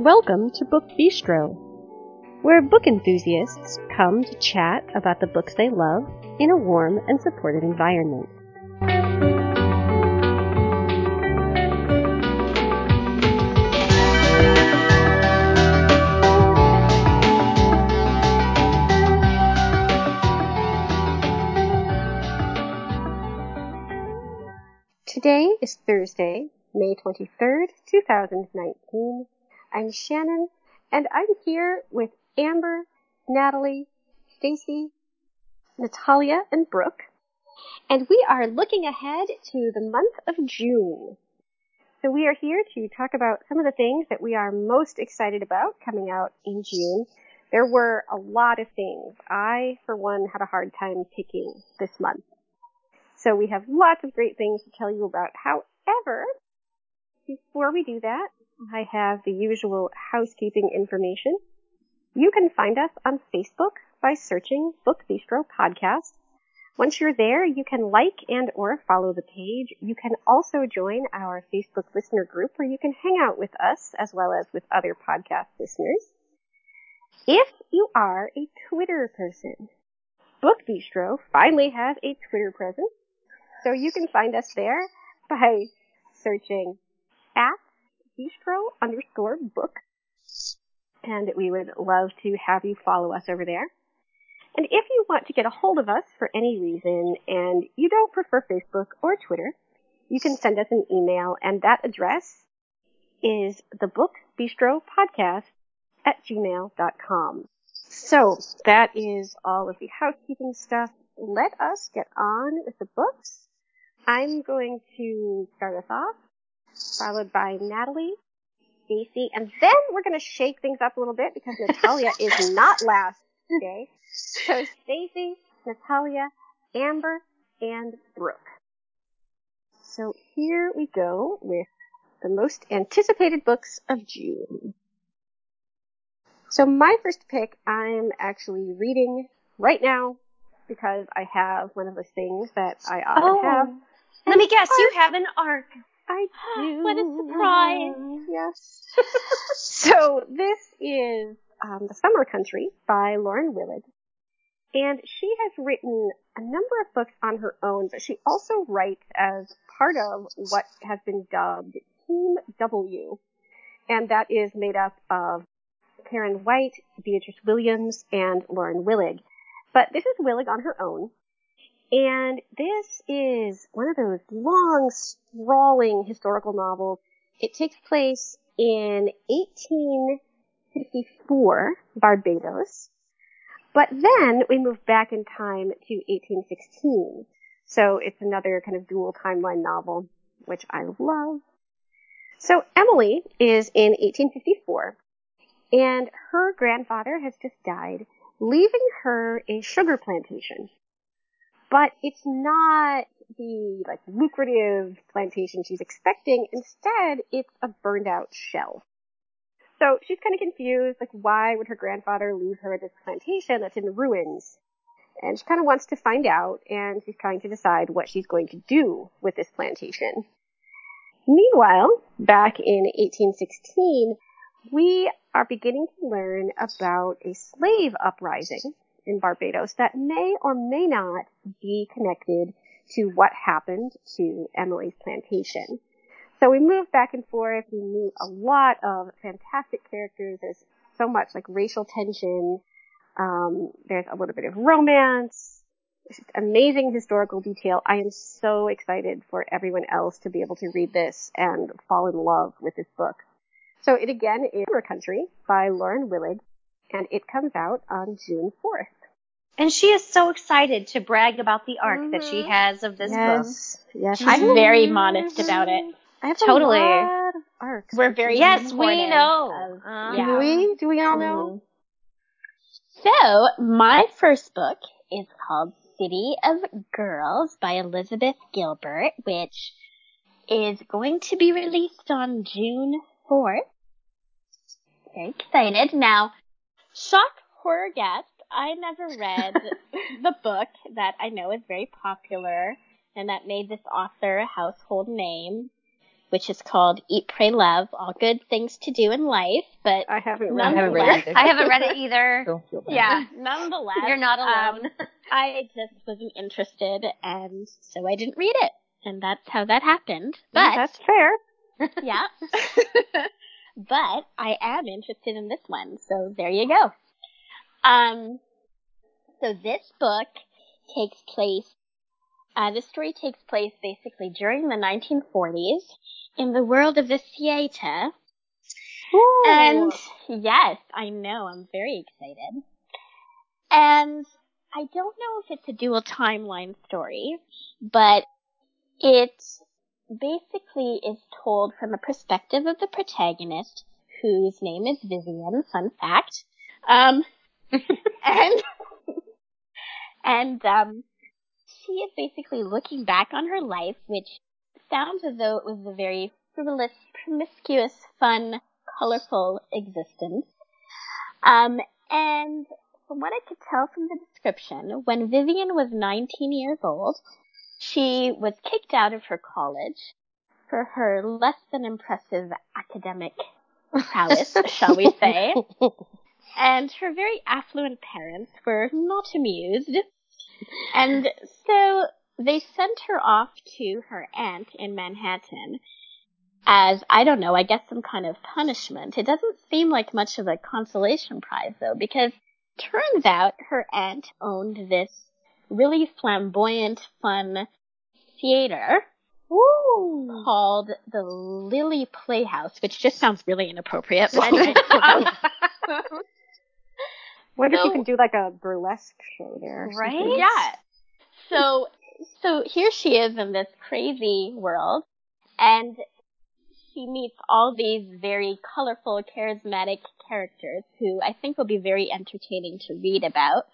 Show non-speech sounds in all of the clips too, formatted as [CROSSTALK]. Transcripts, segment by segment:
Welcome to Book Bistro, where book enthusiasts come to chat about the books they love in a warm and supportive environment. Today is Thursday, May 23rd, 2019. I'm Shannon, and I'm here with Amber, Natalie, Stacy, Natalia, and Brooke. And we are looking ahead to the month of June. So we are here to talk about some of the things that we are most excited about coming out in June. There were a lot of things. I, for one, had a hard time picking this month. So we have lots of great things to tell you about. However, before we do that, I have the usual housekeeping information. You can find us on Facebook by searching Book Bistro Podcast. Once you're there, you can like and or follow the page. You can also join our Facebook listener group where you can hang out with us as well as with other podcast listeners. If you are a Twitter person, Book Bistro finally has a Twitter presence. So you can find us there by searching at bistro underscore book. And we would love to have you follow us over there. And if you want to get a hold of us for any reason and you don't prefer Facebook or Twitter, you can send us an email and that address is the book bistro podcast at gmail.com. So that is all of the housekeeping stuff. Let us get on with the books. I'm going to start us off, followed by Natalie, Stacy, and then we're going to shake things up a little bit because Natalia is not last today. So Stacy, Natalia, Amber, and Brooke. So here we go with the most anticipated books of June. So my first pick I'm actually reading right now because I have one of those things that I often Oh. have. Let me guess, you have an arc. I do. [GASPS] What a surprise. Yes. [LAUGHS] so this is um, The Summer Country by Lauren Willig. And she has written a number of books on her own, but she also writes as part of what has been dubbed Team W. And that is made up of Karen White, Beatriz Williams, and Lauren Willig. But this is Willig on her own. And this is one of those long, sprawling historical novels. It takes place in 1854, Barbados. But then we move back in time to 1816. So it's another kind of dual timeline novel, which I love. So Emily is in 1854, and her grandfather has just died, leaving her a sugar plantation but it's not the like lucrative plantation she's expecting. Instead, it's a burned out shell. So she's kind of confused, like why would her grandfather leave her at this plantation that's in ruins? And she kind of wants to find out, and she's trying to decide what she's going to do with this plantation. Meanwhile, back in 1816, we are beginning to learn about a slave uprising in Barbados that may or may not be connected to what happened to Emily's plantation. So we move back and forth. We meet a lot of fantastic characters. There's so much like racial tension. Um, there's a little bit of romance. Just amazing historical detail. I am so excited for everyone else to be able to read this and fall in love with this book. So it again is Summer Country by Lauren Willig, and it comes out on June 4th. And she is so excited to brag about the arc that she Mhm. has of this book. yes, yes. She's I- very modest about it. I have Totally. a lot of arcs. We're very Yes, we know. of- Do yeah. we? Do we all know? So, my first book is called City of Girls by Elizabeth Gilbert, which is going to be released on June 4th. Very excited. Now, shock horror guest, I never read [LAUGHS] the book that I know is very popular and that made this author a household name. which is called Eat, Pray, Love, All Good Things to Do in Life, but I haven't read it. I haven't read it I haven't read it either. [LAUGHS] Don't feel bad. yeah, nonetheless. You're not um, alone. [LAUGHS] I just wasn't interested, and so I didn't read it. And that's how that happened. But, Mm, That's fair. yeah. But I am interested in this one, so there you go. Um, so this book takes place, uh, the story takes place basically during the 1940s in the world of the theater. And yes, I know, I'm very excited. And I don't know if it's a dual timeline story, but it basically is told from the perspective of the protagonist, whose name is Vivian, fun fact. Um, [LAUGHS] and, and, um, she is basically looking back on her life, which sounds as though it was a very frivolous, promiscuous, fun, colorful existence. Um, and from what I could tell from the description, when Vivian was 19 years old, she was kicked out of her college for her less than impressive academic prowess, [LAUGHS] shall we say. [LAUGHS] And her very affluent parents were not amused. And so they sent her off to her aunt in Manhattan as, I don't know, I guess some kind of punishment. It doesn't seem like much of a consolation prize though, because turns out her aunt owned this really flamboyant, fun theater Ooh. called the Lily Playhouse, which just sounds really inappropriate. But [LAUGHS] anyway, um, [LAUGHS] if you can do like a burlesque show there. Right? something. yeah. So, so here she is in this crazy world, and she meets all these very colorful, charismatic characters who I think will be very entertaining to read about.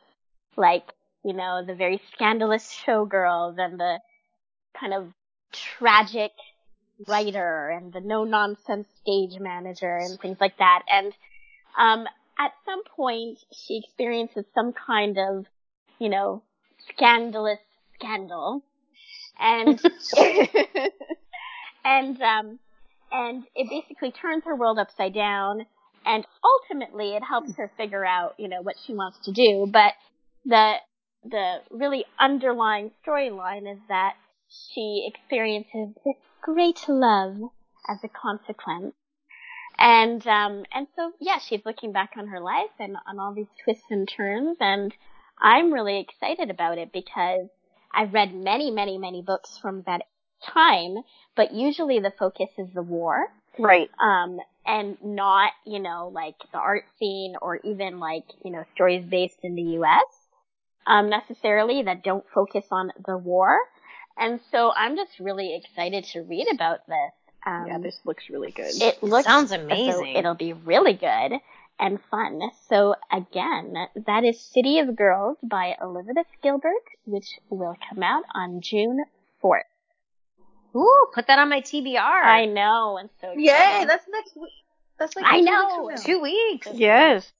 Like, you know, the very scandalous showgirls and the kind of tragic writer and the no nonsense stage manager and things like that. And, um, at some point she experiences some kind of, you know, scandalous scandal. And, [LAUGHS] [LAUGHS] and, um, and it basically turns her world upside down and ultimately it helps her figure out, you know, what she wants to do. But the, the really underlying storyline is that she experiences this great love as a consequence. And, um, and so, yeah, she's looking back on her life and on all these twists and turns and I'm really excited about it because I've read many, many, many books from that time, but usually the focus is the war Right. um, and not, you know, like the art scene or even like, you know, stories based in the U.S. Um, necessarily that don't focus on the war. And so I'm just really excited to read about this. Um, yeah, this looks really good. it looks Sounds amazing. it'll be really good and fun. So again, that is City of Girls by Elizabeth Gilbert, which will come out on June 4th. Ooh, put that on my TBR. I know, and so Yay! That's next week. That's like I two know. weeks. Two weeks. yes.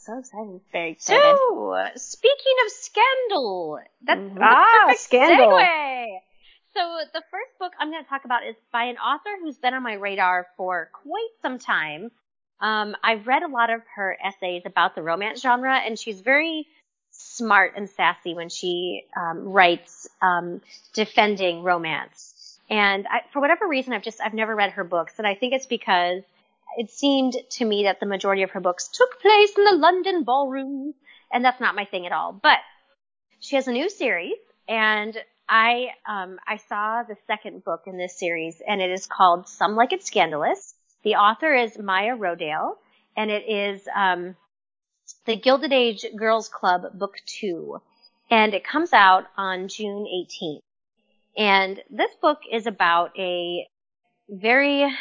So excited. Very excited. So, speaking of scandal, that's Mhm. a Ah, perfect scandal. segue. So the first book I'm going to talk about is by an author who's been on my radar for quite some time. Um, I've read a lot of her essays about the romance genre, and she's very smart and sassy when she um, writes um, defending romance. And I, for whatever reason, I've just I've never read her books, and I think it's because it seemed to me that the majority of her books took place in the London ballroom, and that's not my thing at all. But she has a new series, and I um, I saw the second book in this series, and it is called Some Like It Scandalous. The author is Maya Rodale, and it is um, the Gilded Age Girls Club Book Two, and it comes out on June 18th. And this book is about a very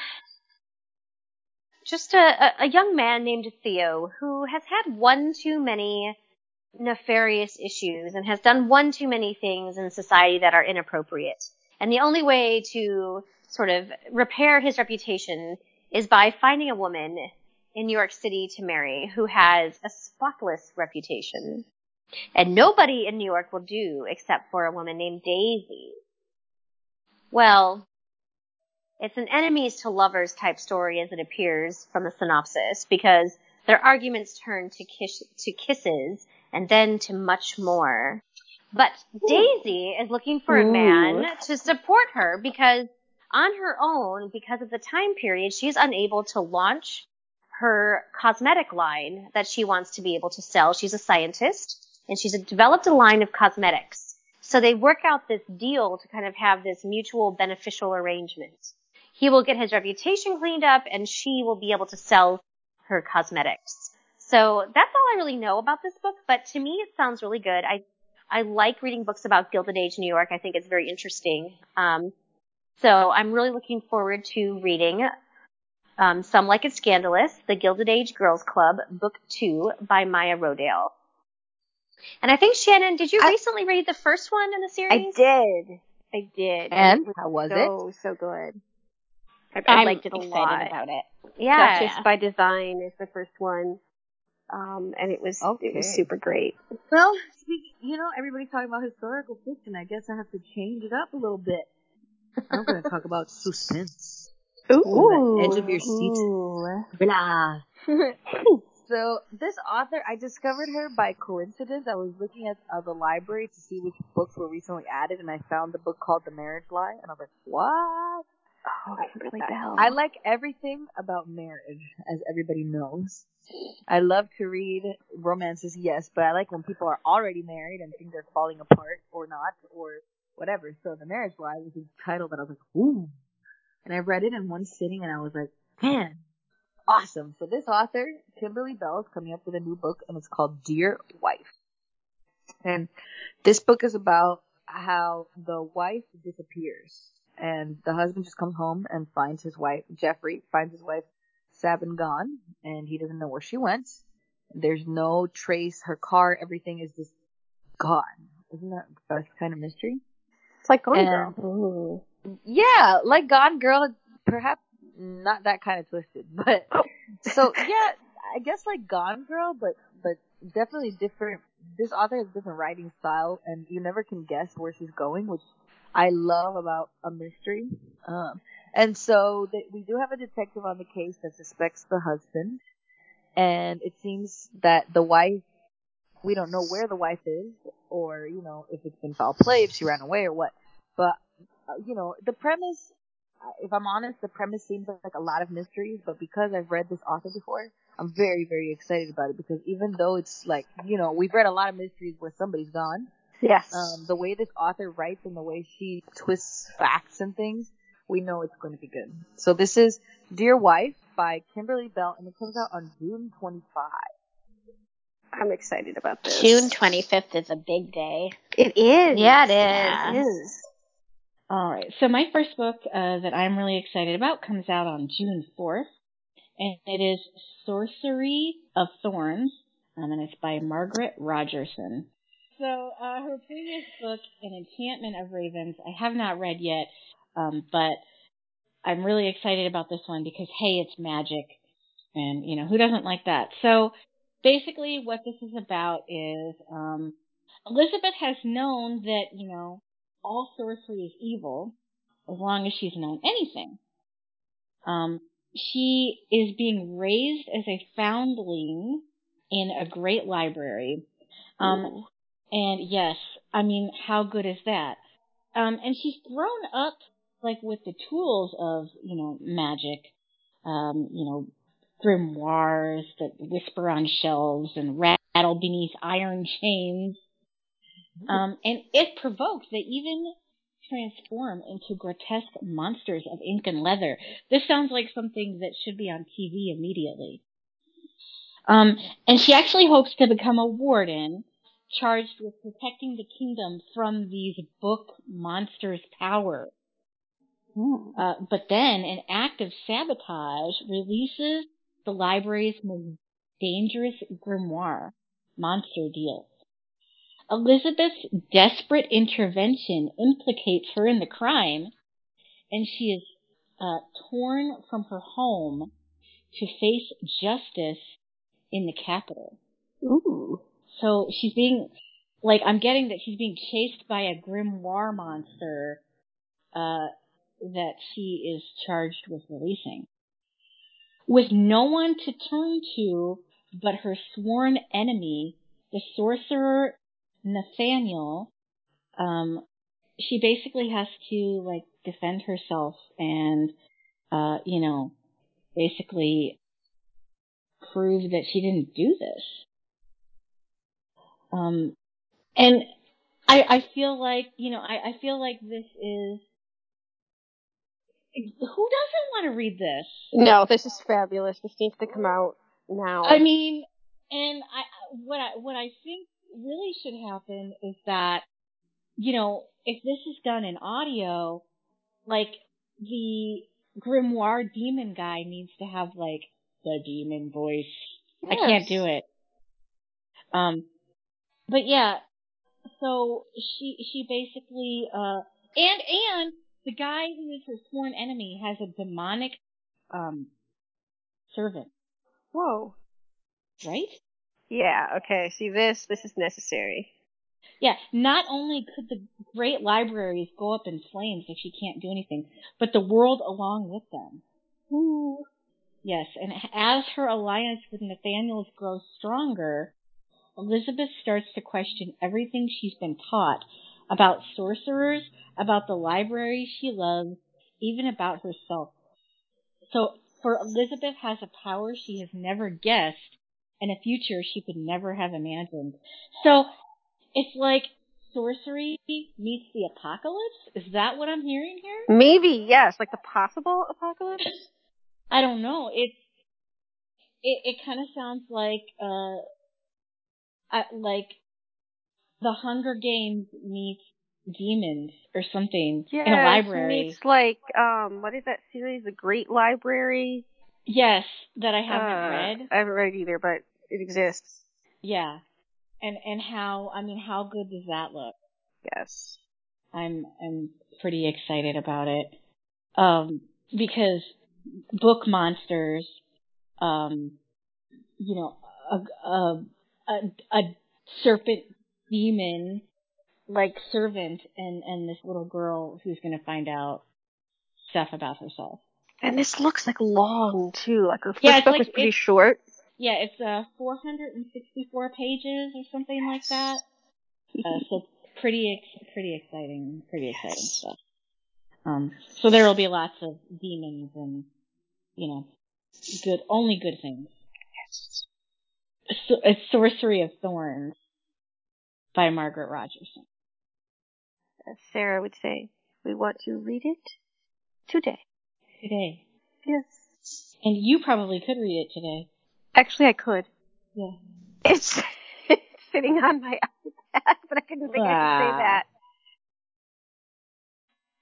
just a, a, young man named Theo who has had one too many nefarious issues and has done one too many things in society that are inappropriate. And the only way to sort of repair his reputation is by finding a woman in New York City to marry who has a spotless reputation. And nobody in New York will do except for a woman named Daisy. Well, it's an enemies to lovers type story as it appears from the synopsis because their arguments turn to kiss, to kisses and then to much more. But Daisy is looking for a man to support her because on her own, because of the time period, she's unable to launch her cosmetic line that she wants to be able to sell. She's a scientist and she's developed a line of cosmetics. So they work out this deal to kind of have this mutual beneficial arrangement. He will get his reputation cleaned up and she will be able to sell her cosmetics. So that's all I really know about this book, but to me it sounds really good. I I like reading books about Gilded Age New York. I think it's very interesting. Um, so I'm really looking forward to reading um, Some Like It Scandalous, The Gilded Age Girls Club, Book Two by Maya Rodale. And I think Shannon, did you I- recently read the first one in the series? I did. I did. And how was it? so, so good. I, I liked it a excited lot. about it. Yeah. Duchess by Design is the first one. Um, and it was, it was super great. Well, speak, you know, everybody's talking about historical fiction. I guess I have to change it up a little bit. I'm going to talk about suspense. Ooh. the edge of your seat. Ooh. Blah. So this author, I discovered her by coincidence. I was looking at uh, the library to see which books were recently added, and I found the book called The Marriage Lie, and I was like, "What?" Oh, Kimberly Belle. I like everything about marriage, as everybody knows. I love to read romances, yes, but I like when people are already married and things are falling apart or not or whatever. So The Marriage Lie was a title that I was like, "Ooh," and I read it in one sitting, and I was like, "Man, awesome. So this author, Kimberly Belle, is coming up with a new book and it's called Dear Wife. And this book is about how the wife disappears and the husband just comes home and finds his wife, Jeffrey, finds his wife Sabine gone and he doesn't know where she went. There's no trace. Her car, everything is just gone. Isn't that the best kind of mystery? It's like Gone And- Girl. Yeah, like Gone Girl, perhaps not that kind of twisted, but oh. so yeah, I guess like Gone Girl, but but definitely different. This author has a different writing style, and you never can guess where she's going, which I love about a mystery. Um, and so th- we do have a detective on the case that suspects the husband, and it seems that the wife. We don't know where the wife is, or you know if it's been foul play, if she ran away, or what. But uh, you know, the premise, if I'm honest, the premise seems like a lot of mysteries, but because I've read this author before, I'm very, very excited about it because even though it's like, you know, we've read a lot of mysteries where somebody's gone, Yes. um, the way this author writes and the way she twists facts and things, we know it's going to be good. So this is Dear Wife by Kimberly Belle and it comes out on June 25. I'm excited about this. June 25th is a big day. It is. Yeah, it is. It is. All right. So my first book uh, that I'm really excited about comes out on June 4th, and it is Sorcery of Thorns, um, and it's by Margaret Rogerson. So uh, her previous book, An Enchantment of Ravens, I have not read yet, um, but I'm really excited about this one because hey, it's magic, and you know who doesn't like that. So basically, what this is about is um, Elizabeth has known that you know all sorcery is evil as long as she's known anything. Um, she is being raised as a foundling in a great library. Um, and yes, I mean, how good is that? Um, and she's grown up like with the tools of, you know, magic, um, you know, grimoires that whisper on shelves and rattle beneath iron chains. Um, and it provokes. They even transform into grotesque monsters of ink and leather. This sounds like something that should be on TV immediately. Um, and she actually hopes to become a warden charged with protecting the kingdom from these book monsters' power. Uh, but then an act of sabotage releases the library's most dangerous grimoire, Monster Deals. Elizabeth's desperate intervention implicates her in the crime, and she is uh, torn from her home to face justice in the capital. Ooh. So she's being, like, I'm getting that she's being chased by a grimoire monster, uh, that she is charged with releasing. With no one to turn to but her sworn enemy, the sorcerer Nathaniel, um, she basically has to like defend herself and, uh, you know, basically prove that she didn't do this. Um, and I, I feel like, you know, I, I feel like this is, who doesn't want to read this? No, this is fabulous. This needs to come out now. I mean, and I, what I, what I think really should happen is that, you know, if this is done in audio, like the grimoire demon guy needs to have like the demon voice. I can't do it. Um, but yeah, so she she basically uh and and the guy who is her sworn enemy has a demonic um servant, Whoa. right? Yeah, okay. See this? This is necessary. Yeah, not only could the great libraries go up in flames if she can't do anything, but the world along with them. Ooh. Yes, and as her alliance with Nathaniel's grows stronger, Elizabeth starts to question everything she's been taught about sorcerers, about the library she loves, even about herself. So, for Elizabeth has a power she has never guessed and a future she could never have imagined. So, it's like sorcery meets the apocalypse? Is that what I'm hearing here? Maybe, yes, like the possible apocalypse? I don't know. It's it it kind of sounds like uh, like the Hunger Games meets demons or something Yeah, in a library. It's like, um, what is that series? The Great Library? Yes, that I haven't Uh, read. I haven't read either, but it exists. Yeah. And and how I mean how good does that look? Yes. I'm I'm pretty excited about it. Um because book monsters um you know a a a, a serpent demon like servant and and this little girl who's going to find out stuff about herself. And this looks like long too. Like the first Yeah, book like- was pretty short. Yeah, it's uh 464 pages or something like that. [LAUGHS] Uh, so pretty ex- pretty exciting, pretty exciting stuff. Um, so there will be lots of demons and you know good only good things. So, it's Sorcery of Thorns by Margaret Rogerson. As Sarah would say, we want to read it today. Today. Yes. And you probably could read it today. Actually, I could. Yeah. It's, it's [LAUGHS] sitting on my iPad, but I didn't think I could say that.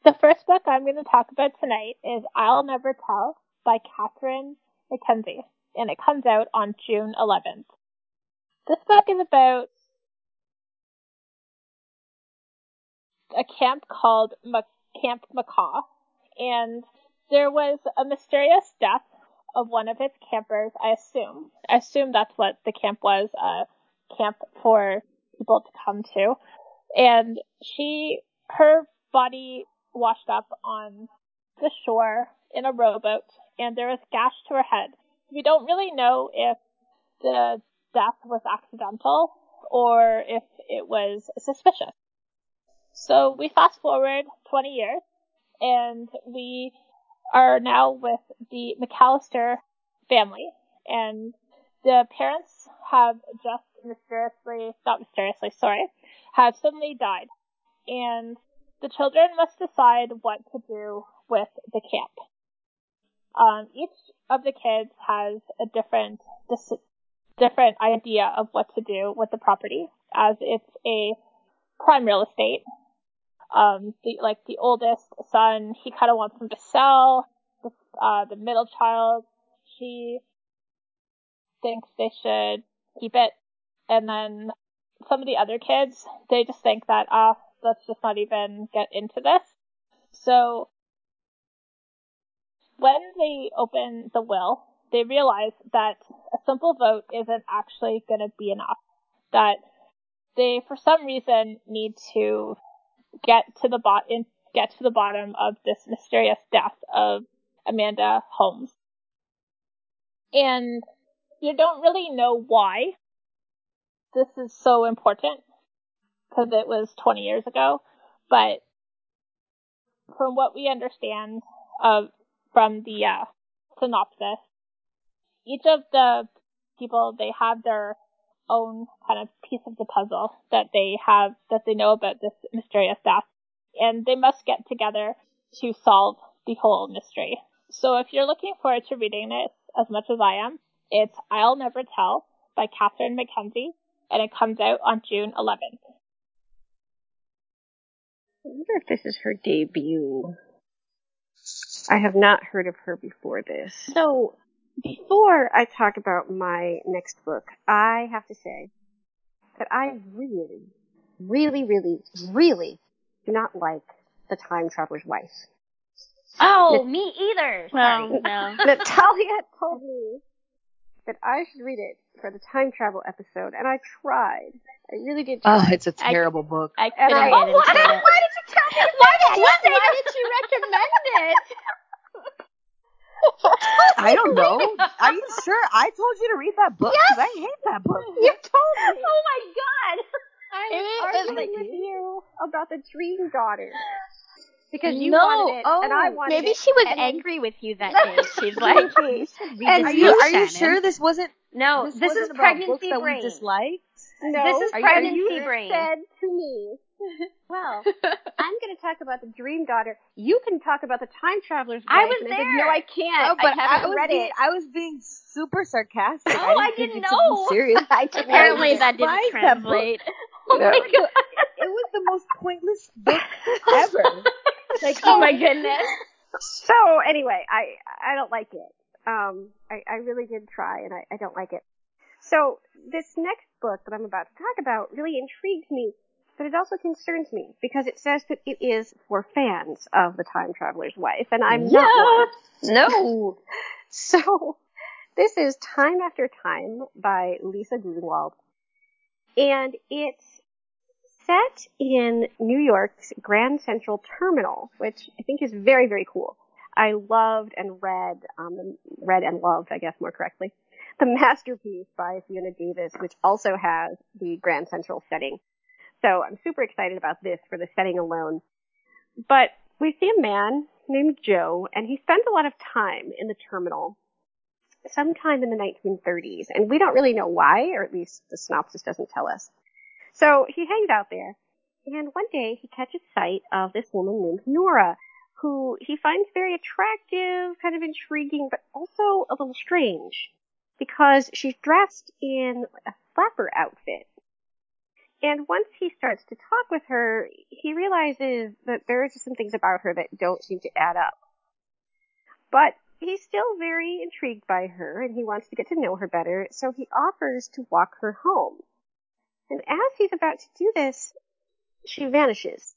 The first book I'm going to talk about tonight is I'll Never Tell by Catherine McKenzie, and it comes out on June 11th. This book is about a camp called Ma- Camp Macaw, and there was a mysterious death of one of its campers, I assume. I assume that's what the camp was, a camp for people to come to. And she, her body washed up on the shore in a rowboat, and there was gash to her head. We don't really know if the death was accidental or if it was suspicious. So we fast forward 20 years, and we are now with the McAllister family, and the parents have just mysteriously, not mysteriously, sorry, have suddenly died, and the children must decide what to do with the camp. Um, each of the kids has a different dis- different idea of what to do with the property, as it's a prime real estate. Um, the, like the oldest son, he kind of wants them to sell. The, uh, the middle child, she thinks they should keep it, and then some of the other kids, they just think that, ah, let's just not even get into this. So, when they open the will, they realize that a simple vote isn't actually going to be enough. That they, for some reason, need to get to the bot in, get to the bottom of this mysterious death of Amanda Holmes. And you don't really know why this is so important because it was 20 years ago, but from what we understand of from the uh, synopsis, each of the people they have their own kind of piece of the puzzle that they have that they know about this mysterious death, and they must get together to solve the whole mystery. So if you're looking forward to reading this as much as I am, it's I'll Never Tell by Catherine McKenzie, and it comes out on June 11th. I wonder if this is her debut. I have not heard of her before this. So, before I talk about my next book, I have to say that I really, really, really, really do not like The Time Traveler's Wife. Oh, me either. Sorry. Well, no. [LAUGHS] [LAUGHS] Natalia told me that I should read it for the time travel episode, and I tried. I really did try. Oh, it's a terrible book. I And couldn't I- Oh, [LAUGHS] why- it. why did you tell me? Why did you say Why did you recommend it? I don't know. Are you sure? I told you to read that book. 'cause I hate that book. You told me. Oh my god. [LAUGHS] I It was arguing with you about the Dream Daughter because you No, wanted it and I oh, wanted Maybe it. Maybe she was and angry with you that [LAUGHS] day. She's like, and read Are this you, are you sure this wasn't? No, this, this, wasn't is about pregnancy books that brain. we dislike. No, This is Are you- pregnancy you brain. said to me, [LAUGHS] well, [LAUGHS] I'm going to talk about the Dream Daughter. You can talk about the Time Traveler's Wife. I was and I said, there. no, I can't. Oh, but I haven't was read being, it. I was being super sarcastic. Oh, I I didn't, I didn't think it to be know. serious. [LAUGHS] I Apparently that didn't despise that book. translate. Oh my god. It was the most pointless book ever. Like, oh my goodness. So anyway, I I don't like it. Um, I, I really did try, and I, I don't like it. So this next book that I'm about to talk about really intrigued me, but it also concerns me because it says that it is for fans of the Time Traveler's Wife, and I'm not one. No. [LAUGHS] So this is Time After Time by Lisa Grunwald, and it's set in New York's Grand Central Terminal, which I think is very, very cool. I loved and read, um, read and loved, I guess more correctly, the [LAUGHS] masterpiece by Fiona Davis, which also has the Grand Central setting. So I'm super excited about this for the setting alone. But we see a man named Joe, and he spends a lot of time in the terminal sometime in the 1930s, and we don't really know why, or at least the synopsis doesn't tell us. So he hangs out there, and one day he catches sight of this woman named Nora, who he finds very attractive, kind of intriguing, but also a little strange, because she's dressed in a flapper outfit. And once he starts to talk with her, he realizes that there are just some things about her that don't seem to add up. But he's still very intrigued by her and he wants to get to know her better, so he offers to walk her home. And as he's about to do this, she vanishes.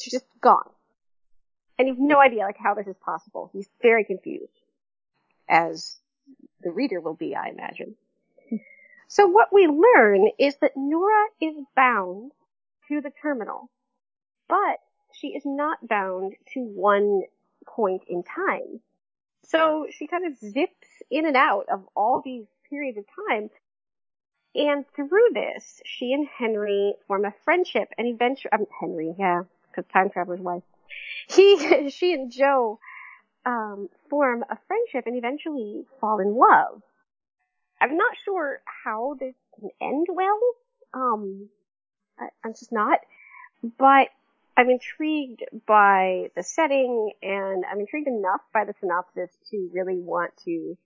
She's just gone. And you've no idea like how this is possible. He's very confused. As the reader will be, I imagine. So what we learn is that Nora is bound to the terminal, but she is not bound to one point in time. So she kind of zips in and out of all these periods of time. And through this, she and Henry form a friendship and eventually, um, Henry, yeah, because time traveler's wife. He, [LAUGHS] she and Joe, um, form a friendship and eventually fall in love. I'm not sure how this can end well. Um, I, I'm just not. But I'm intrigued by the setting and I'm intrigued enough by the synopsis to really want to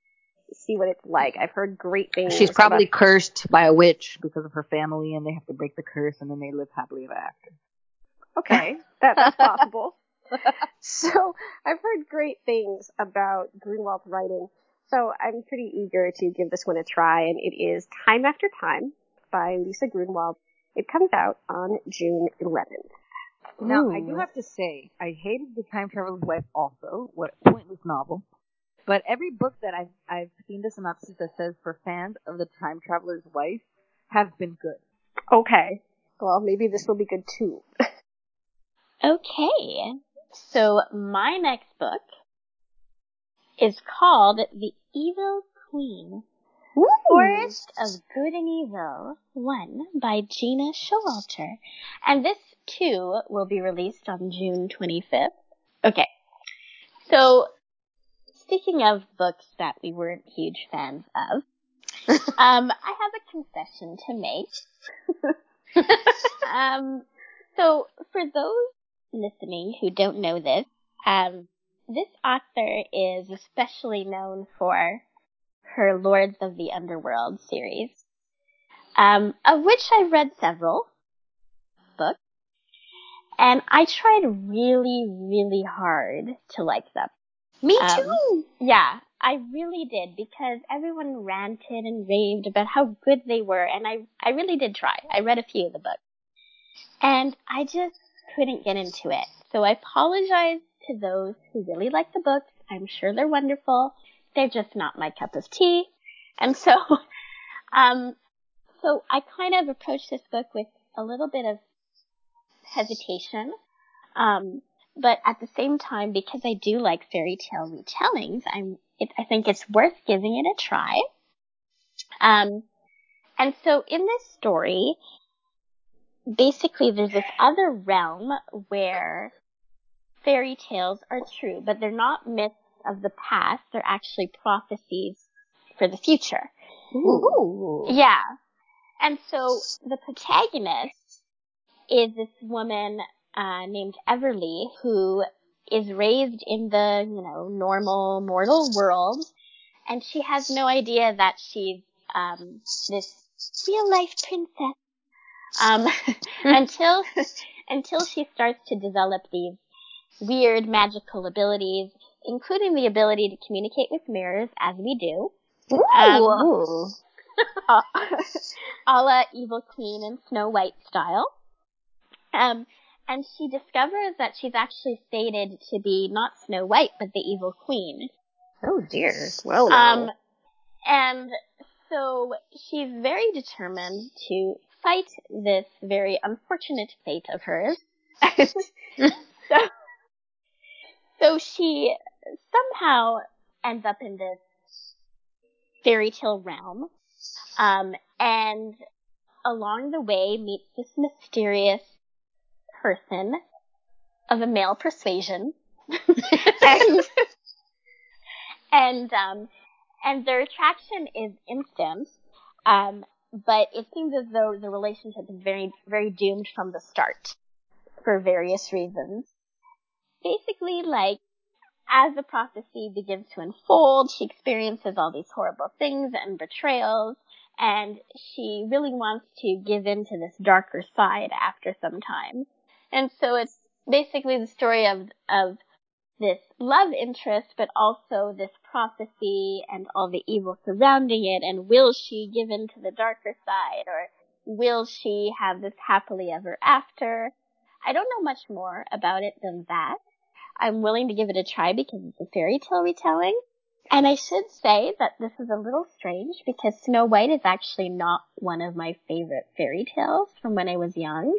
see what it's like. I've heard great things. She's probably about- cursed by a witch because of her family, and they have to break the curse, and then they live happily ever after. okay. [LAUGHS] That's possible. [LAUGHS] so I've heard great things about Grunwald's writing. So I'm pretty eager to give this one a try, and it is Time After Time by Lisa Grunwald. It comes out on June 11th. Now, I do have to say, I hated The Time Traveler's Wife also. What a pointless novel. But every book that I've, I've seen the synopsis that says for fans of The Time Traveler's Wife have been good. Okay. Well, maybe this will be good too. Okay. So my next book is called The Evil Queen. Forest of Good and Evil 1 by Gena Showalter. And this too will be released on June 25th. Okay. So, speaking of books that we weren't huge fans of, [LAUGHS] um, I have a confession to make. [LAUGHS] um, so for those listening who don't know this, um, this author is especially known for her Lords of the Underworld series, um, of which I've read several books, and I tried really, really hard to like them. Me Um, too. Yeah, I really did because everyone ranted and raved about how good they were, and I, I really did try. I read a few of the books, and I just couldn't get into it. So I apologize to those who really like the books. I'm sure they're wonderful. They're just not my cup of tea. And so, [LAUGHS] um, so I kind of approached this book with a little bit of hesitation. Um, but at the same time, because I do like fairy tale retellings, I'm, it, I think it's worth giving it a try. Um, and so in this story, basically there's this other realm where fairy tales are true, but they're not myths of the past, they're actually prophecies for the future. Ooh. Yeah. And so the protagonist is this woman uh, named Everly who is raised in the, you know, normal mortal world and she has no idea that she's um, this real life princess um, [LAUGHS] [LAUGHS] until until she starts to develop these weird magical abilities, including the ability to communicate with mirrors, as we do. Um, Ooh. a [LAUGHS] [LAUGHS] a la Evil Queen and Snow White style. Um, and she discovers that she's actually fated to be not Snow White, but the Evil Queen. Oh dear. Well, Um, and so she's very determined to fight this very unfortunate fate of hers. [LAUGHS] so, so she somehow ends up in this fairy tale realm, um, and along the way meets this mysterious person of a male persuasion. [LAUGHS] [LAUGHS] and, and, um, and their attraction is instant. Um, but it seems as though the relationship is very, very doomed from the start for various reasons. Basically, like, as the prophecy begins to unfold, she experiences all these horrible things and betrayals, and she really wants to give in to this darker side after some time. And so it's basically the story of, of this love interest, but also this prophecy and all the evil surrounding it, and will she give in to the darker side, or will she have this happily ever after? I don't know much more about it than that. I'm willing to give it a try because it's a fairy tale retelling. And I should say that this is a little strange because Snow White is actually not one of my favorite fairy tales from when I was young.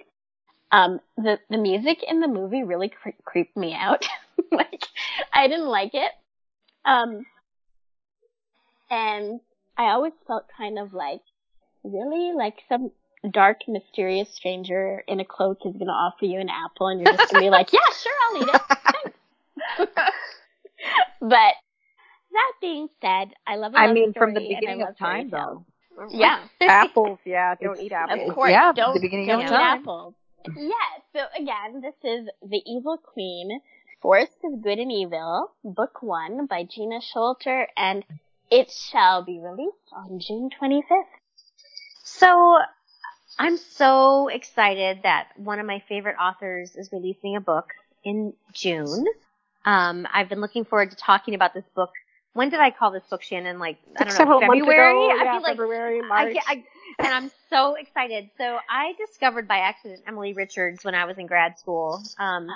Um, the, the music in the movie really cre- creeped me out. [LAUGHS] like, I didn't like it. Um, and I always felt kind of like, really? Like some dark, mysterious stranger in a cloak is gonna offer you an apple and you're just gonna be like, yeah, sure, I'll eat it. [LAUGHS] Thanks. [LAUGHS] but that being said, I love a I love mean, from the story and I beginning of time, though. Mm-hmm. Yeah. [LAUGHS] Apples, yeah. Don't eat apples. Of course, Yeah, don't, the beginning don't of eat time. apples. Yeah, so again, this is The Evil Queen, Forest of Good and Evil, Book 1 by Gena Showalter, and it shall be released on June 25th. So I'm so excited that one of my favorite authors is releasing a book in June. Um, I've been looking forward to talking about this book. When did I call this book, Shannon? Like I don't know, February. ago, I yeah, feel like February, March. get- I, and I'm so excited. So I discovered by accident Emilie Richards when I was in grad school. Um,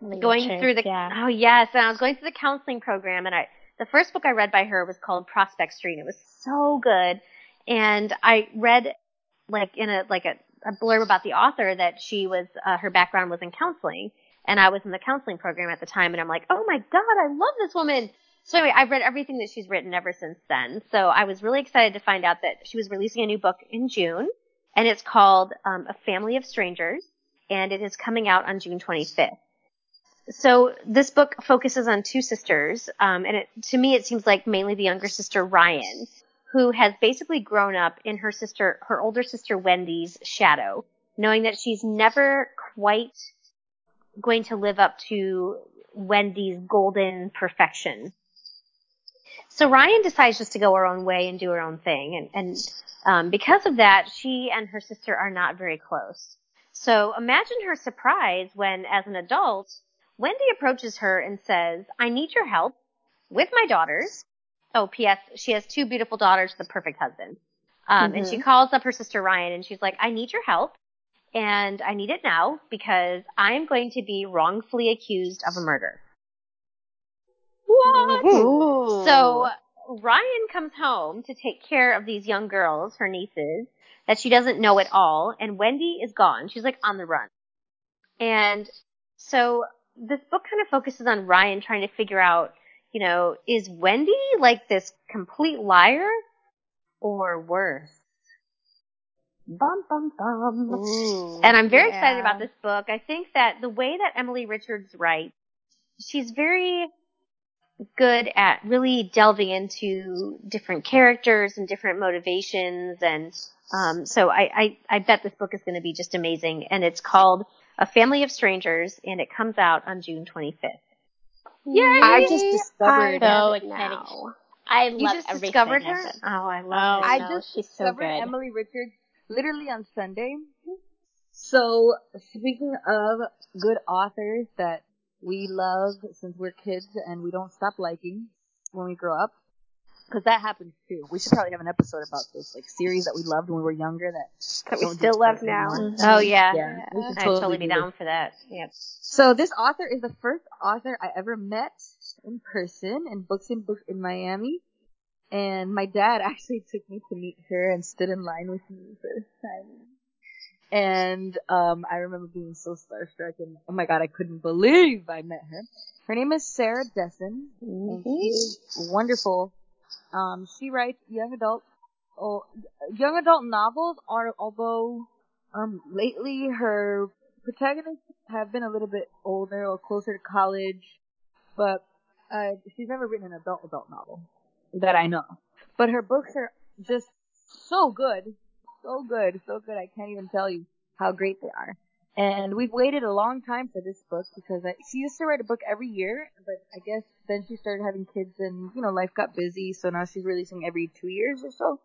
Emilie going Richards, through the yeah. oh yes, and I was going through the counseling program, and I the first book I read by her was called Prospect Street. It was so good, and I read like in a like a, a blurb about the author that she was uh, her background was in counseling, and I was in the counseling program at the time, and I'm like, oh my god, I love this woman. So anyway, I've read everything that she's written ever since then. So I was really excited to find out that she was releasing a new book in June, and it's called um, A Family of Strangers, and it is coming out on June 25th. So this book focuses on two sisters, um, and it, to me it seems like mainly the younger sister Ryan, who has basically grown up in her sister, her older sister Wendy's shadow, knowing that she's never quite going to live up to Wendy's golden perfection. So Ryan decides just to go her own way and do her own thing, and, and um, because of that, she and her sister are not very close. So imagine her surprise when, as an adult, Wendy approaches her and says, I need your help with my daughters. Oh, P.S. She has two beautiful daughters, the perfect husband. Um, mm-hmm. and she mm-hmm. calls up her sister Ryan and she's like, I need your help and I need it now because I am going to be wrongfully accused of a murder. What? Ooh. So Ryan comes home to take care of these young girls, her nieces, that she doesn't know at all, and Wendy is gone. She's like on the run. And so this book kind of focuses on Ryan trying to figure out, you know, is Wendy like this complete liar or worse? Bum bum bum. Ooh, and I'm very yeah. excited about this book. I think that the way that Emilie Richards writes, she's very good at really delving into different characters and different motivations and um, so I, I, I bet this book is going to be just amazing and it's called A Family of Strangers and it comes out on June 25th. Yeah, I just discovered so exciting. I love you just discovered her. Oh, I love oh, her. I just She's discovered so Emilie Richards literally on Sunday. So speaking of good authors that we love since we're kids and we don't stop liking when we grow up. Because that happens too. We should probably have an episode about this, like series that we loved when we were younger that that we still love now. Mm-hmm. Oh yeah, yeah. We should I'd totally, totally be down for that. Yep. So this author is the first author I ever met in person in Books and Books in Miami, and my dad [LAUGHS] actually took me to meet her and stood in line with me for the time. And um, I remember being so starstruck and oh my god, I couldn't believe I met her. Her name is Sarah Dessen, mm-hmm. and she is wonderful. Um, she writes young adult, oh, young adult novels. Are although um, lately her protagonists have been a little bit older or closer to college, but uh, she's never written an adult adult novel that I know. But her books are just so good so good, so good. I can't even tell you how great they are. And we've waited a long time for this book because I, she used to write a book every year, but I guess then she started having kids and, you know, life got busy, so now she's releasing every two years or so.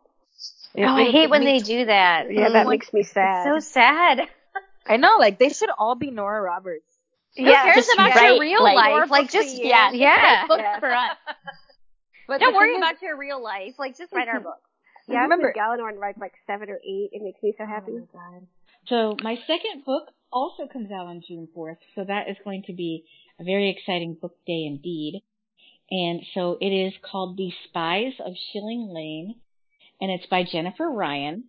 oh, I hate when they do that. Yeah, that makes me sad. It's so sad. [LAUGHS] I know, like, they should all be Nora Roberts. Who yeah, cares about your real like, life? Like, just, yeah, yeah. Books yeah. for us. But Don't worry about your real life. Like, just write our [LAUGHS] book. Yeah, I remember Galenorn writes like seven or eight. It makes me so happy. Oh my god. So my second book also comes out on June 4th, so that is going to be a very exciting book day indeed. And so it is called The Spies of Shilling Lane, and it's by Jennifer Ryan.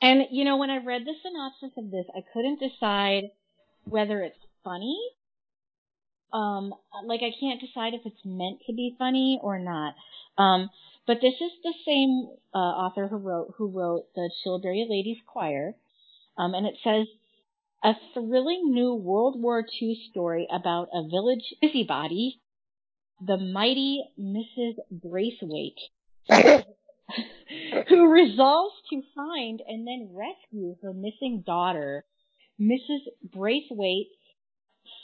And you know, when I read the synopsis of this, I couldn't decide whether it's funny. Um, like I can't decide if it's meant to be funny or not. Um, but this is the same uh, author who wrote who wrote the Chilbury Ladies Choir, um, and it says a thrilling new World War II story about a village busybody, the mighty Mrs. Braithwaite, who resolves to find and then rescue her missing daughter. Mrs. Braithwaite,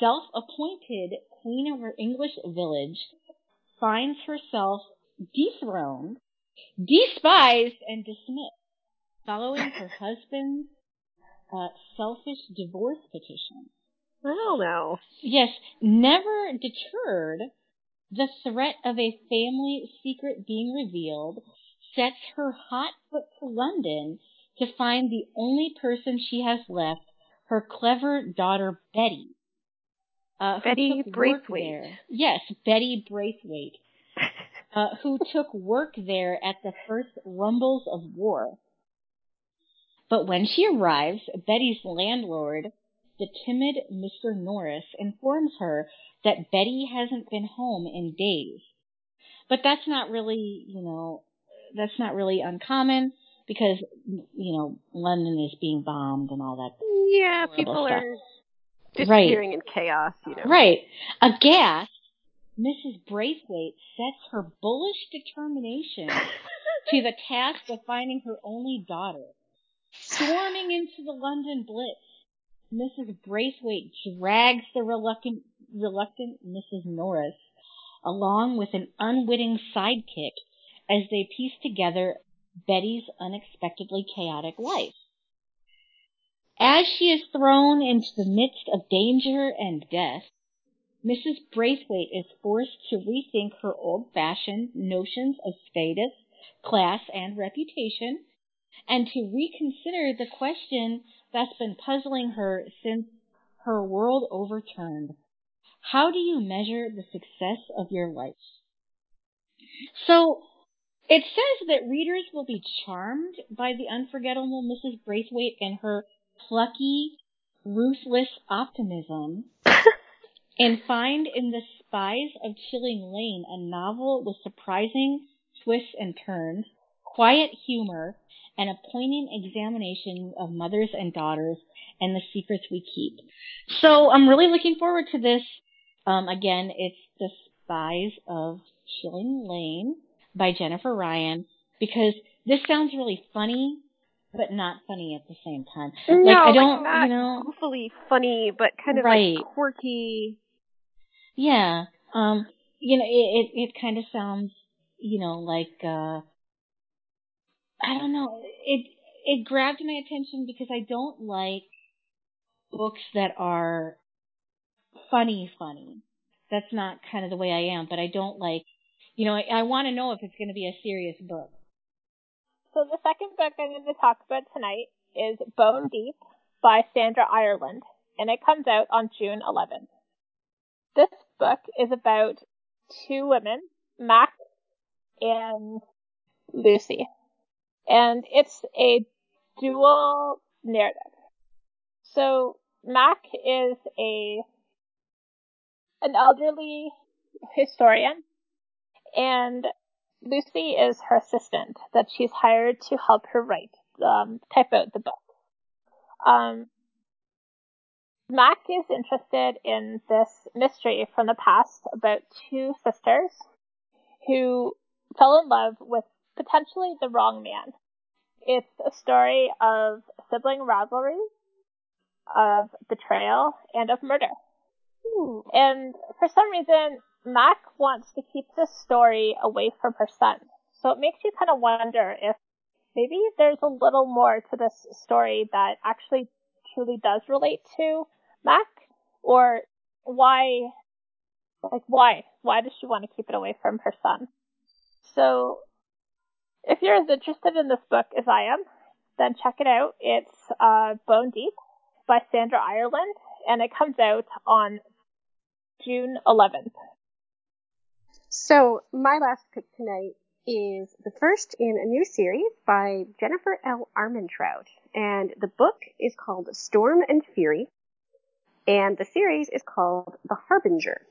self-appointed queen of her English village, finds herself dethroned, despised, and dismissed following her [LAUGHS] husband's uh, selfish divorce petition. Well, no. Yes, never deterred, the threat of a family secret being revealed sets her hot foot to London to find the only person she has left, her clever daughter Betty. Uh, Betty Braithwaite. Yes, Betty Braithwaite, [LAUGHS] uh, who took work there at the first rumbles of war. But when she arrives, Betty's landlord the timid Mr. Norris informs her that Betty hasn't been home in days. But that's not really, you know, that's not really uncommon because, you know, London is being bombed and all that. Yeah, people stuff. are disappearing in chaos, you know. Right. Aghast, Mrs. Braithwaite sets her bullish determination [LAUGHS] to the task of finding her only daughter. Storming into the London Blitz, Mrs. Braithwaite drags the reluctant, reluctant Mrs. Norris along with an unwitting sidekick as they piece together Betty's unexpectedly chaotic life. As she is thrown into the midst of danger and death, Mrs. Braithwaite is forced to rethink her old-fashioned notions of status, class, and reputation, and to reconsider the question that's been puzzling her since her world overturned. How do you measure the success of your life? So, it says that readers will be charmed by the unforgettable Mrs. Braithwaite and her plucky, ruthless optimism, [LAUGHS] and find in The Spies of Shilling Lane a novel with surprising twists and turns, quiet humor, and a poignant examination of mothers and daughters and the secrets we keep. So I'm really looking forward to this. Um, again, it's The Spies of Shilling Lane by Jennifer Ryan because this sounds really funny, but not funny at the same time. No, like I don't, not you know, hopefully funny, but kind of Right. like quirky. yeah. Um, you know, it it, it kind of sounds, you know, like uh, I don't know. It it grabbed my attention because I don't like books that are funny, funny. That's not kind of the way I am, but I don't like, you know, I, I want to know if it's going to be a serious book. So the second book I'm going to talk about tonight is Bone Deep by Sandra Ireland, and it comes out on June 11th. This book is about two women, Mac and Lucy, and it's a dual narrative. So Mac is a an elderly historian, and Lucy is her assistant that she's hired to help her write, um, type out the book. Um, Mac is interested in this mystery from the past about two sisters who fell in love with potentially the wrong man. It's a story of sibling rivalry, of betrayal, and of murder. And for some reason, Mac wants to keep this story away from her son. So it makes you kind of wonder if maybe there's a little more to this story that actually truly does relate to Mac, or why, like why, why does she want to keep it away from her son? So if you're as interested in this book as I am, then check it out. It's uh, Bone Deep by Sandra Ireland, and it comes out on June 11th. So my last pick tonight is the first in a new series by Jennifer L. Armentrout, and the book is called Storm and Fury, and the series is called The Harbinger.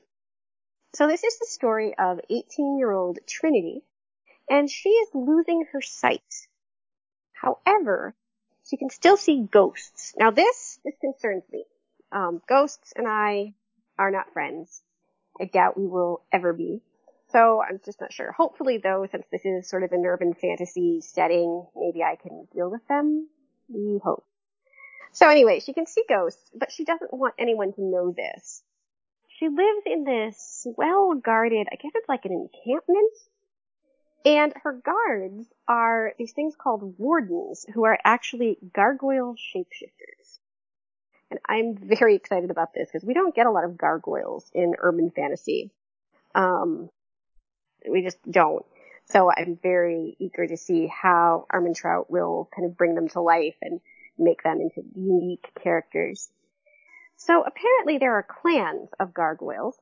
So this is the story of 18-year-old Trinity, and she is losing her sight. However, she can still see ghosts. Now this, this concerns me. Um, ghosts and I are not friends. I doubt we will ever be. So I'm just not sure. Hopefully though, since this is sort of an urban fantasy setting, maybe I can deal with them. We hope. So anyway, she can see ghosts, but she doesn't want anyone to know this. She lives in this well guarded, I guess it's like an encampment. And her guards are these things called wardens, who are actually gargoyle shapeshifters. And I'm very excited about this because we don't get a lot of gargoyles in urban fantasy. Um, we just don't. So I'm very eager to see how Armentrout will kind of bring them to life and make them into unique characters. So apparently there are clans of gargoyles,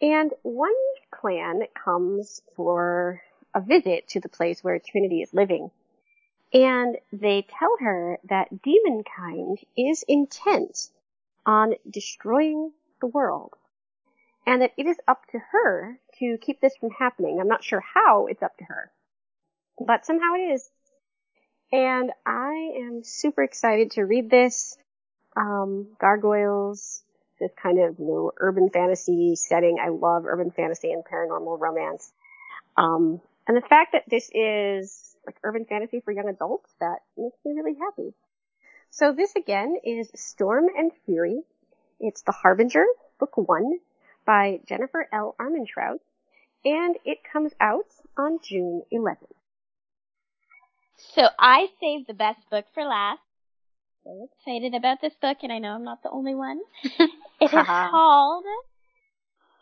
and one clan comes for a visit to the place where Trinity is living. And they tell her that demonkind is intent on destroying the world. And that it is up to her to keep this from happening. I'm not sure how it's up to her, but somehow it is. And I am super excited to read this. Um, gargoyles, this kind of, you know, urban fantasy setting. I love urban fantasy and paranormal romance. Um, and the fact that this is like urban fantasy for young adults, that makes me really happy. So this again is Storm and Fury. It's The Harbinger, book one, by Jennifer L. Armentrout, and it comes out on June 11th. So I saved the best book for last. So excited about this book, and I know I'm not the only one. [LAUGHS] it is called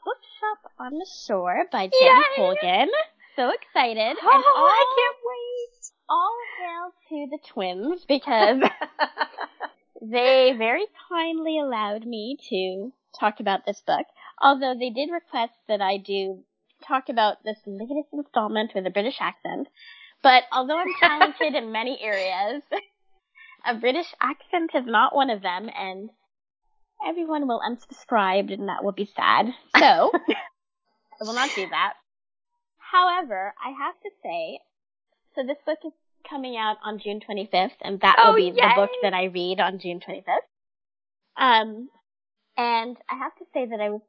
Bookshop on the Shore by Jenny Yay! Colgan. So excited. Oh, and all, I can't wait. all hail to the twins because [LAUGHS] they very kindly allowed me to talk about this book. Although they did request that I do talk about this latest installment with a British accent. But although I'm talented in many areas, [LAUGHS] a British accent is not one of them, and everyone will unsubscribe, and that will be sad. So, [LAUGHS] I will not do that. However, I have to say, so this book is coming out on June 25th, and that Oh, will be the book that I read on June 25th. Um, and I have to say that I was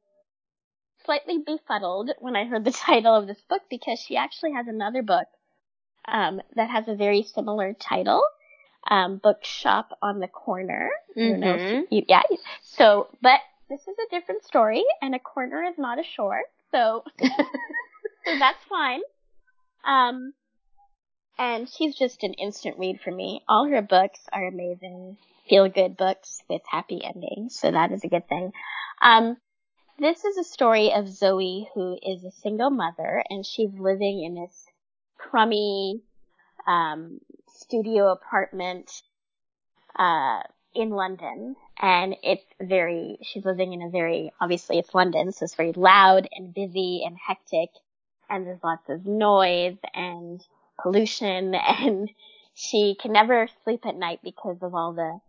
slightly befuddled when I heard the [LAUGHS] title of this book because she actually has another book um, that has a very similar title, um, Bookshop on the Corner. I don't know if Mhm. you- yeah. So, but this is a different story, and a corner is not a shore, so [LAUGHS] so that's fine. Um, and she's just an instant read for me. All her books are amazing, feel good books with happy endings, so that is a good thing. Um, this is a story of Zoe, who is a single mother, and she's living in this crummy um, studio apartment uh, in London, and it's very. She's living in a very obviously it's London, so it's very loud and busy and hectic, and there's lots of noise and pollution, [LAUGHS] and she can never sleep at night because of all the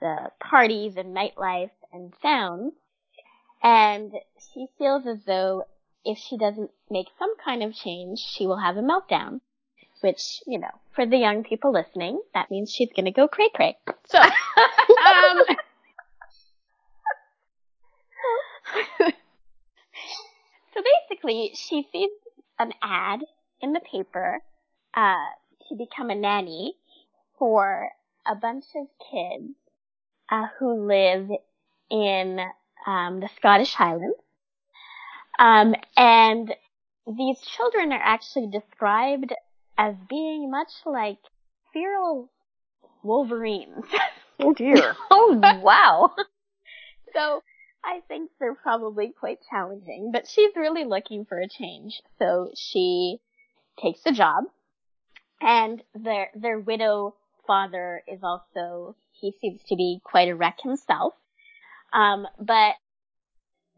the parties and nightlife and sounds. And she feels as though if she doesn't make some kind of change, she will have a meltdown. Which, you know, for the young people listening, that means she's gonna go cray cray. So, [LAUGHS] um, so basically, she sees an ad in the paper uh, to become a nanny for a bunch of kids uh, who live in um, the Scottish Highlands. Um, and these children are actually described as being much like feral wolverines. [LAUGHS] Oh dear. Oh wow. So I think they're probably quite challenging, but she's really looking for a change. So she takes the job and their, their widow father is also, he seems to be quite a wreck himself. Um, but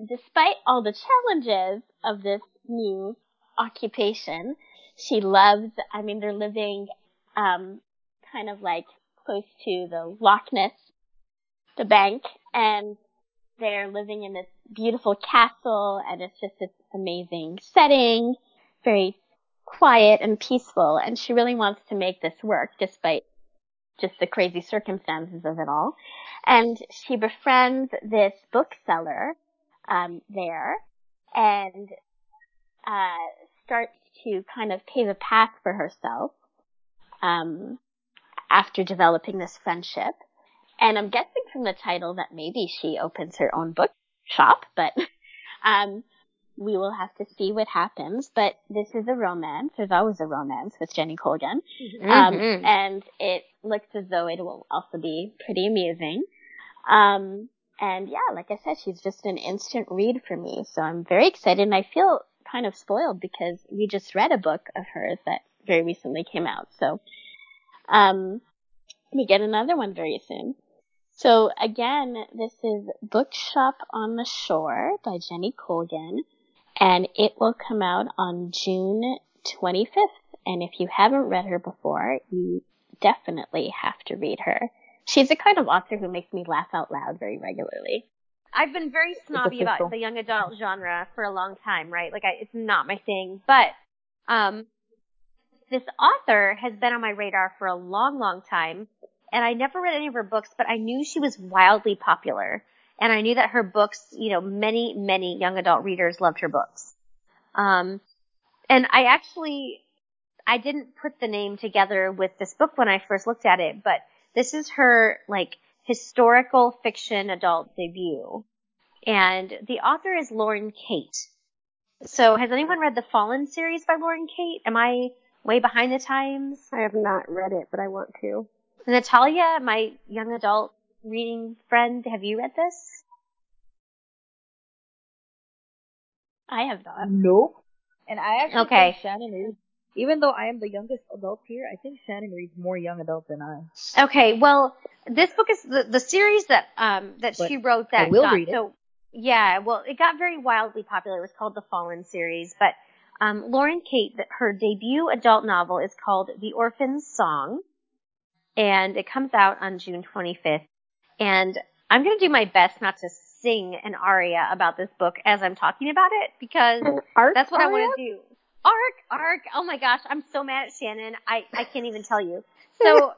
despite all the challenges of this new occupation, she loves, I mean, they're living, um, kind of like close to the Loch Ness, the bank, and they're living in this beautiful castle, and it's just this amazing setting, very quiet and peaceful, and she really wants to make this work despite just the crazy circumstances of it all. And she befriends this bookseller, um, there, and, uh, starts to kind of pave a path for herself, um, after developing this friendship. And I'm guessing from the title that maybe she opens her own book shop, but [LAUGHS] um, we will have to see what happens. But this is a romance. There's always a romance with Jenny Colgan. Um, Mhm. and it looks as though it will also be pretty amusing. Um, and yeah, like I said, she's just an instant read for me. So I'm very excited and I feel kind of spoiled because we just read a book of hers that very recently came out. So, um, we get another one very soon. So again, this is Bookshop on the Shore by Jenny Colgan, and it will come out on June 25th. And if you haven't read her before, you definitely have to read her. She's the kind of author who makes me laugh out loud very regularly. I've been very snobby about the young adult genre for a long time, right? Like, I, it's not my thing. But um, this author has been on my radar for a long, long time, and I never read any of her books, but I knew she was wildly popular, and I knew that her books, you know, many, many young adult readers loved her books. Um, and I actually, I didn't put the name together with this book when I first looked at it, but this is her like historical fiction adult debut. And the author is Lauren Kate. So has anyone read the Fallen series by Lauren Kate? Am I way behind the times? I have not read it, but I want to. Natalia, my young adult reading friend, have you read this? I have not. No. And I actually Okay. think Shannon reads, even though I am the youngest adult here, I think Shannon reads more young adult than I. Okay, well, this book is the, the series that um that But she wrote that I will got read it. so yeah, well, it got very wildly popular. It was called the Fallen series, but um, Lauren Kate, her debut adult novel is called The Orphan's Song, and it comes out on June 25th. And I'm gonna do my best not to sing an aria about this book as I'm talking about it because art that's what I want to do. Arc, arc. Oh my gosh, I'm so mad at Shannon. I, I can't even tell you. [LAUGHS] So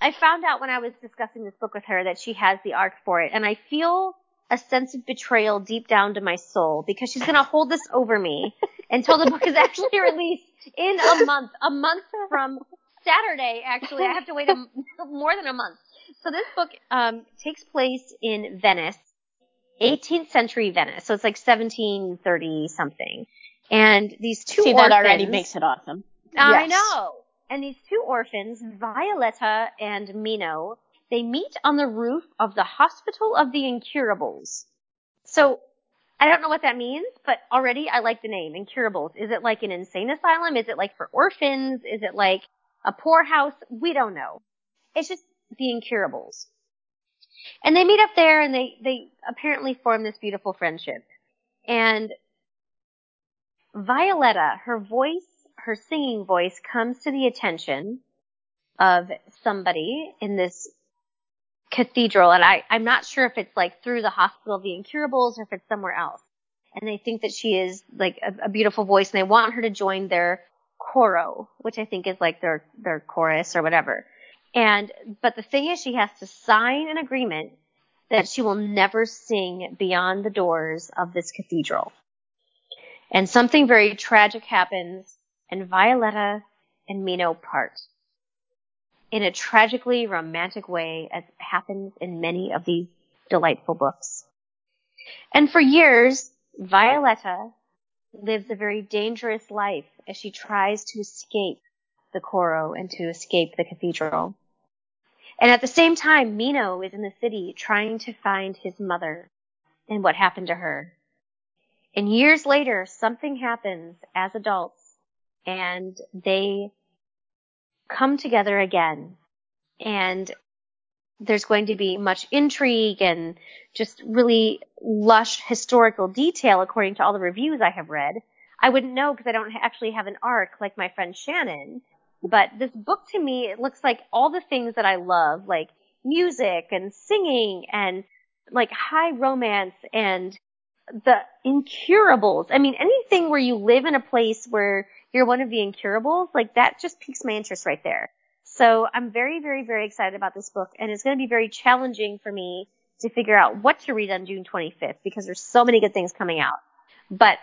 I found out when I was discussing this book with her that she has the arc for it, and I feel a sense of betrayal deep down to my soul because she's gonna hold this over me [LAUGHS] until the book is actually released in a month. A month from Saturday, actually. I have to wait a, [LAUGHS] more than a month. So this book um, takes place in Venice, 18th century Venice. So it's like 1730 something. And these two See, orphans, that already makes it awesome. I Yes. know. And these two orphans, Violetta and Mino, they meet on the roof of the Hospital of the Incurables. So, I don't know what that means, but already I like the name, Incurables. Is it like an insane asylum? Is it like for orphans? Is it like a poorhouse? We don't know. It's just the Incurables. And they meet up there and they, they apparently form this beautiful friendship. And Violetta, her voice, her singing voice comes to the attention of somebody in this cathedral. And I, I'm not sure if it's like through the Hospital of the Incurables or if it's somewhere else. And they think that she is like a, a beautiful voice and they want her to join their coro, which I think is like their, their chorus or whatever. And, but the thing is she has to sign an agreement that she will never sing beyond the doors of this cathedral. And something very tragic happens, and Violetta and Mino part. In a tragically romantic way, as happens in many of these delightful books. And for years, Violetta lives a very dangerous life as she tries to escape the Coro and to escape the cathedral. And at the same time, Mino is in the city trying to find his mother and what happened to her. And years later, something happens as adults and they come together again. And there's going to be much intrigue and just really lush historical detail according to all the reviews I have read. I wouldn't know because I don't actually have an arc like my friend Shannon. But this book to me, it looks like all the things that I love, like music and singing and like high romance and the incurables. I mean, anything where you live in a place where you're one of the incurables, like that just piques my interest right there. So I'm very, very, very excited about this book and it's going to be very challenging for me to figure out what to read on June 25th because there's so many good things coming out. But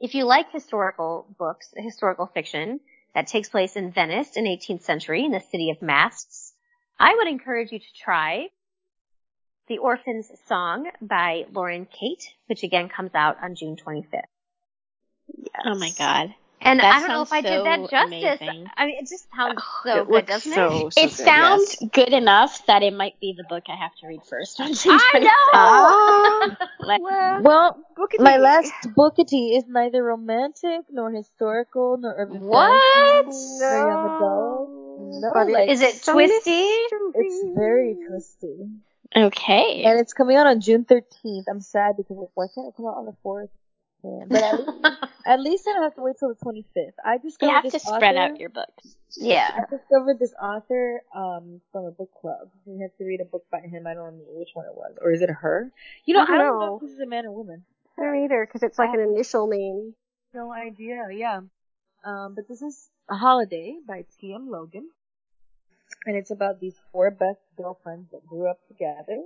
if you like historical books, historical fiction that takes place in Venice in 18th century in the city of masks, I would encourage you to try The Orphan's Song by Lauren Kate, which again comes out on June 25th. Oh my god. And That I don't know if I sounds did that so justice. amazing. I mean, it just sounds so it good, doesn't so, it? so it good, sounds yes. good enough that it might be the book I have to read first I know! [LAUGHS] Ah, [LAUGHS] Like, well, Well, my last bookity is neither romantic nor historical nor urban What? fantasy nor young. No, like, Is it so twisty? It's very twisty. okay. And it's coming out on June 13th. I'm sad because like, why can't it come out on the 4th? Man. But at least, [LAUGHS] at least I don't have to wait till the 25th. I you discovered have this to spread author. out your books. Yeah. I discovered this author um from a book club. We had to read a book by him. I don't remember which one it was, or is it her? You know, I don't I don't know. know if this is a man or woman. I don't either, because it's like an initial name. No idea. Yeah. Um, but this is a holiday by T.M. Logan, and it's about these four best girlfriends that grew up together,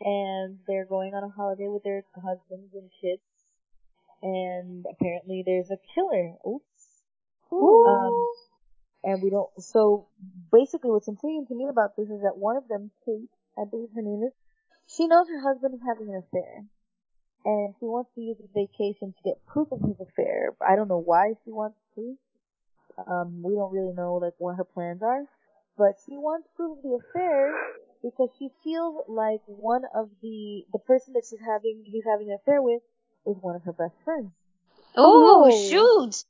and they're going on a holiday with their husbands and kids, and apparently there's a killer. Oops. Um, and we don't. So basically, what's intriguing to me about this is that one of them, Kate, I believe her name is, she knows her husband is having an affair, and she wants to use the vacation to get proof of his affair. I don't know why she wants proof. Um, we don't really know like what her plans are, but she wants proof of the affair because she feels like one of the the person that she's having he's having an affair with is one of her best friends. Oh, no. shoot.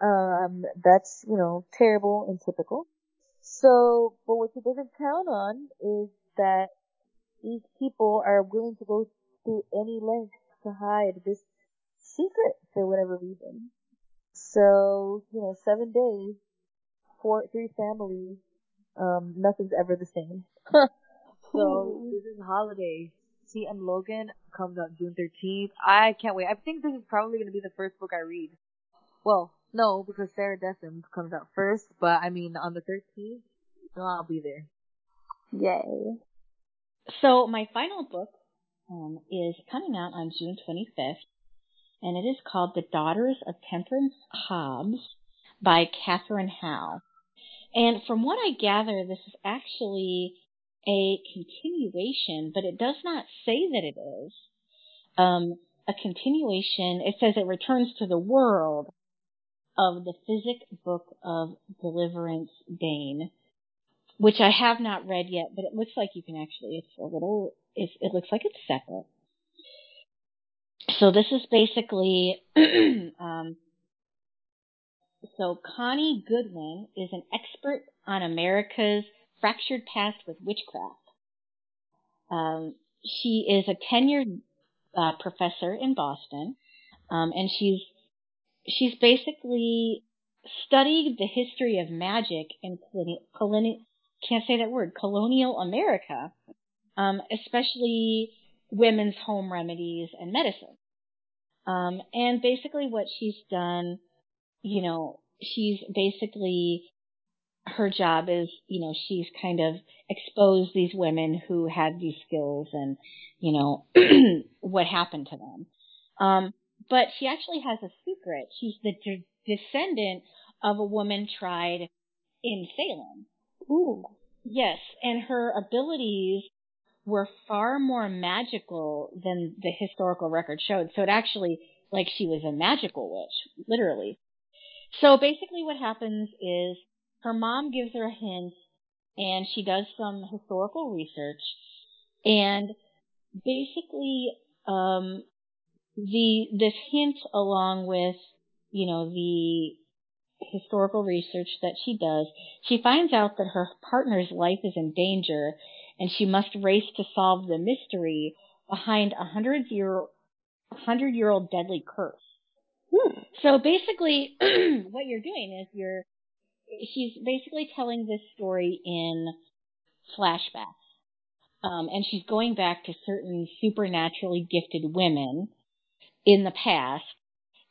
Um, that's, you know, terrible and typical. So, but what she doesn't count on is that these people are willing to go through any length to hide this secret for whatever reason. So, you know, seven days, four, three families, um, nothing's ever the same. [LAUGHS] so, this is holiday. T.M. Logan comes out June 13th. I can't wait. I think this is probably going to be the first book I read. Well, no, because Sarah Dessen comes out first, but I mean, on the 13th, no, I'll be there. Yay. So my final book um, is coming out on June 25th, and it is called The Daughters of Temperance Hobbs by Katherine Howe. And from what I gather, this is actually a continuation, but it does not say that it is. Um, a continuation, it says it returns to the world of the Physick Book of Deliverance Dane, which I have not read yet, but it looks like you can actually, it's a little, it's, it looks like it's separate. So this is basically, [CLEARS THROAT] um, so Connie Goodwin is an expert on America's fractured past with witchcraft. Um, she is a tenured uh, professor in Boston, um, and she's she's basically studied the history of magic in colonial, colonial can't say that word colonial America, um, especially women's home remedies and medicine. Um, and basically, what she's done, you know, she's basically her job is, you know, she's kind of exposed these women who had these skills and, you know, [CLEARS THROAT] what happened to them. Um, but she actually has a secret. She's the de- descendant of a woman tried in Salem. Ooh. Yes, and her abilities were far more magical than the historical record showed. So it actually, like she was a magical witch, literally. So basically what happens is her mom gives her a hint and she does some historical research and basically, um, the, this hint along with, you know, the historical research that she does, she finds out that her partner's life is in danger and she must race to solve the mystery behind a hundred year, hundred year old deadly curse. Hmm. So basically, [CLEARS THROAT] what you're doing is you're, she's basically telling this story in flashbacks. Um, and she's going back to certain supernaturally gifted women in the past.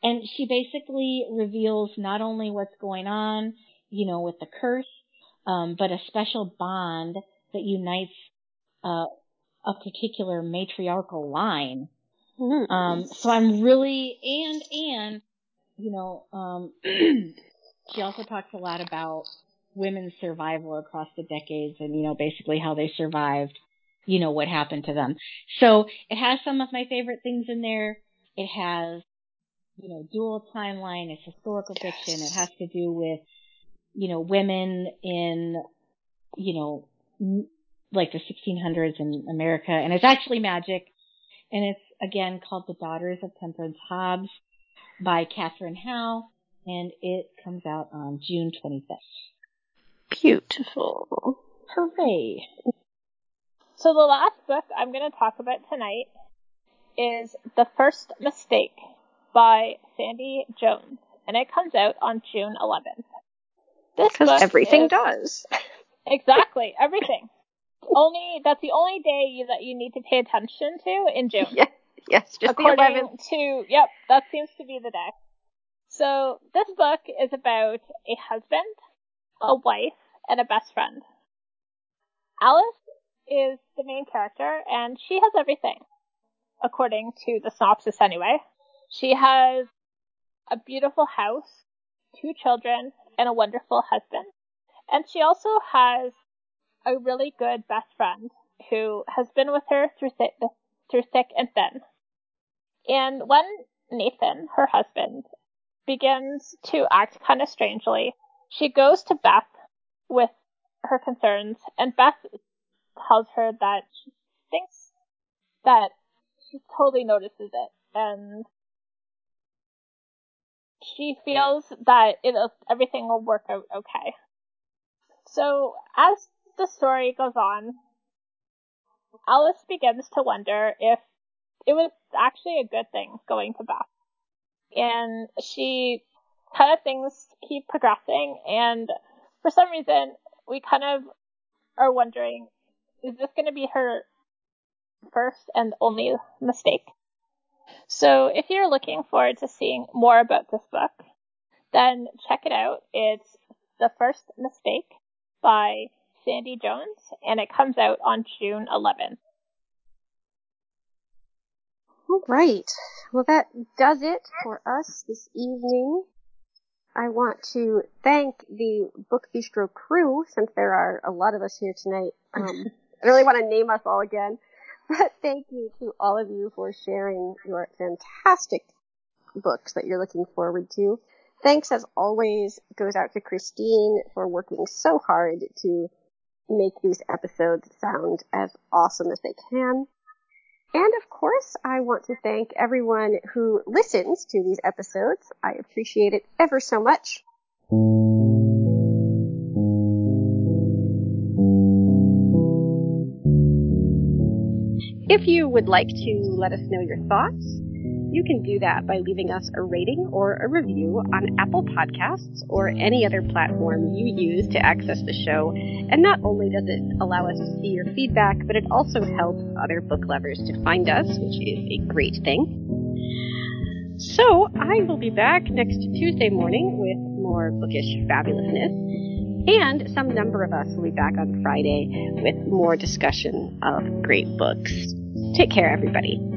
And she basically reveals not only what's going on, you know, with the curse, um, but a special bond that unites uh, a particular matriarchal line. Hmm. Um, so I'm really and and you know, um, [CLEARS THROAT] she also talks a lot about women's survival across the decades and you know basically how they survived, you know what happened to them. So it has some of my favorite things in there. It has you know dual timeline. It's historical fiction. It has to do with you know women in you know like the 1600s in America, and it's actually magic. And it's again called The Daughters of Temperance Hobbs by Katherine Howe, and it comes out on June 25th. Beautiful. Hooray! So the last book I'm going to talk about tonight is The First Mistake by Sandie Jones, and it comes out on June 11th. This Because book everything is- does. [LAUGHS] Exactly, everything. Only that's the only day you, that you need to pay attention to in June. [LAUGHS] Yeah. Yes, just the according 11th. to yep, that seems to be the day. So this book is about a husband, a wife, and a best friend. Alice is the main character, and she has everything, according to the synopsis anyway. She has a beautiful house, two children, and a wonderful husband. And she also has a really good best friend who has been with her through thick, through thick and thin. And when Nathan, her husband, begins to act kind of strangely, she goes to Beth with her concerns, and Beth tells her that she thinks that she totally notices it, and she feels that it everything will work out okay. So as the story goes on, Alice begins to wonder if it was actually a good thing going to Beth. And she kind of things keep progressing and for some reason we kind of are wondering is this going to be her first and only mistake? So if you're looking forward to seeing more about this book, then check it out. It's The First Mistake by Sandie Jones and it comes out on June 11th. All right. Well, that does it for us this evening. I want to thank the Book Bistro crew, since there are a lot of us here tonight. Um, [LAUGHS] I really want to name us all again, but thank you to all of you for sharing your fantastic books that you're looking forward to. Thanks, as always, goes out to Christine for working so hard to make these episodes sound as awesome as they can. And of course, I want to thank everyone who listens to these episodes. I appreciate it ever so much. If you would like to let us know your thoughts, you can do that by leaving us a rating or a review on Apple Podcasts or any other platform you use to access the show. And not only does it allow us to see your feedback, but it also helps other book lovers to find us, which is a great thing. So I will be back next Tuesday morning with more bookish fabulousness. And some number of us will be back on Friday with more discussion of great books. Take care, everybody.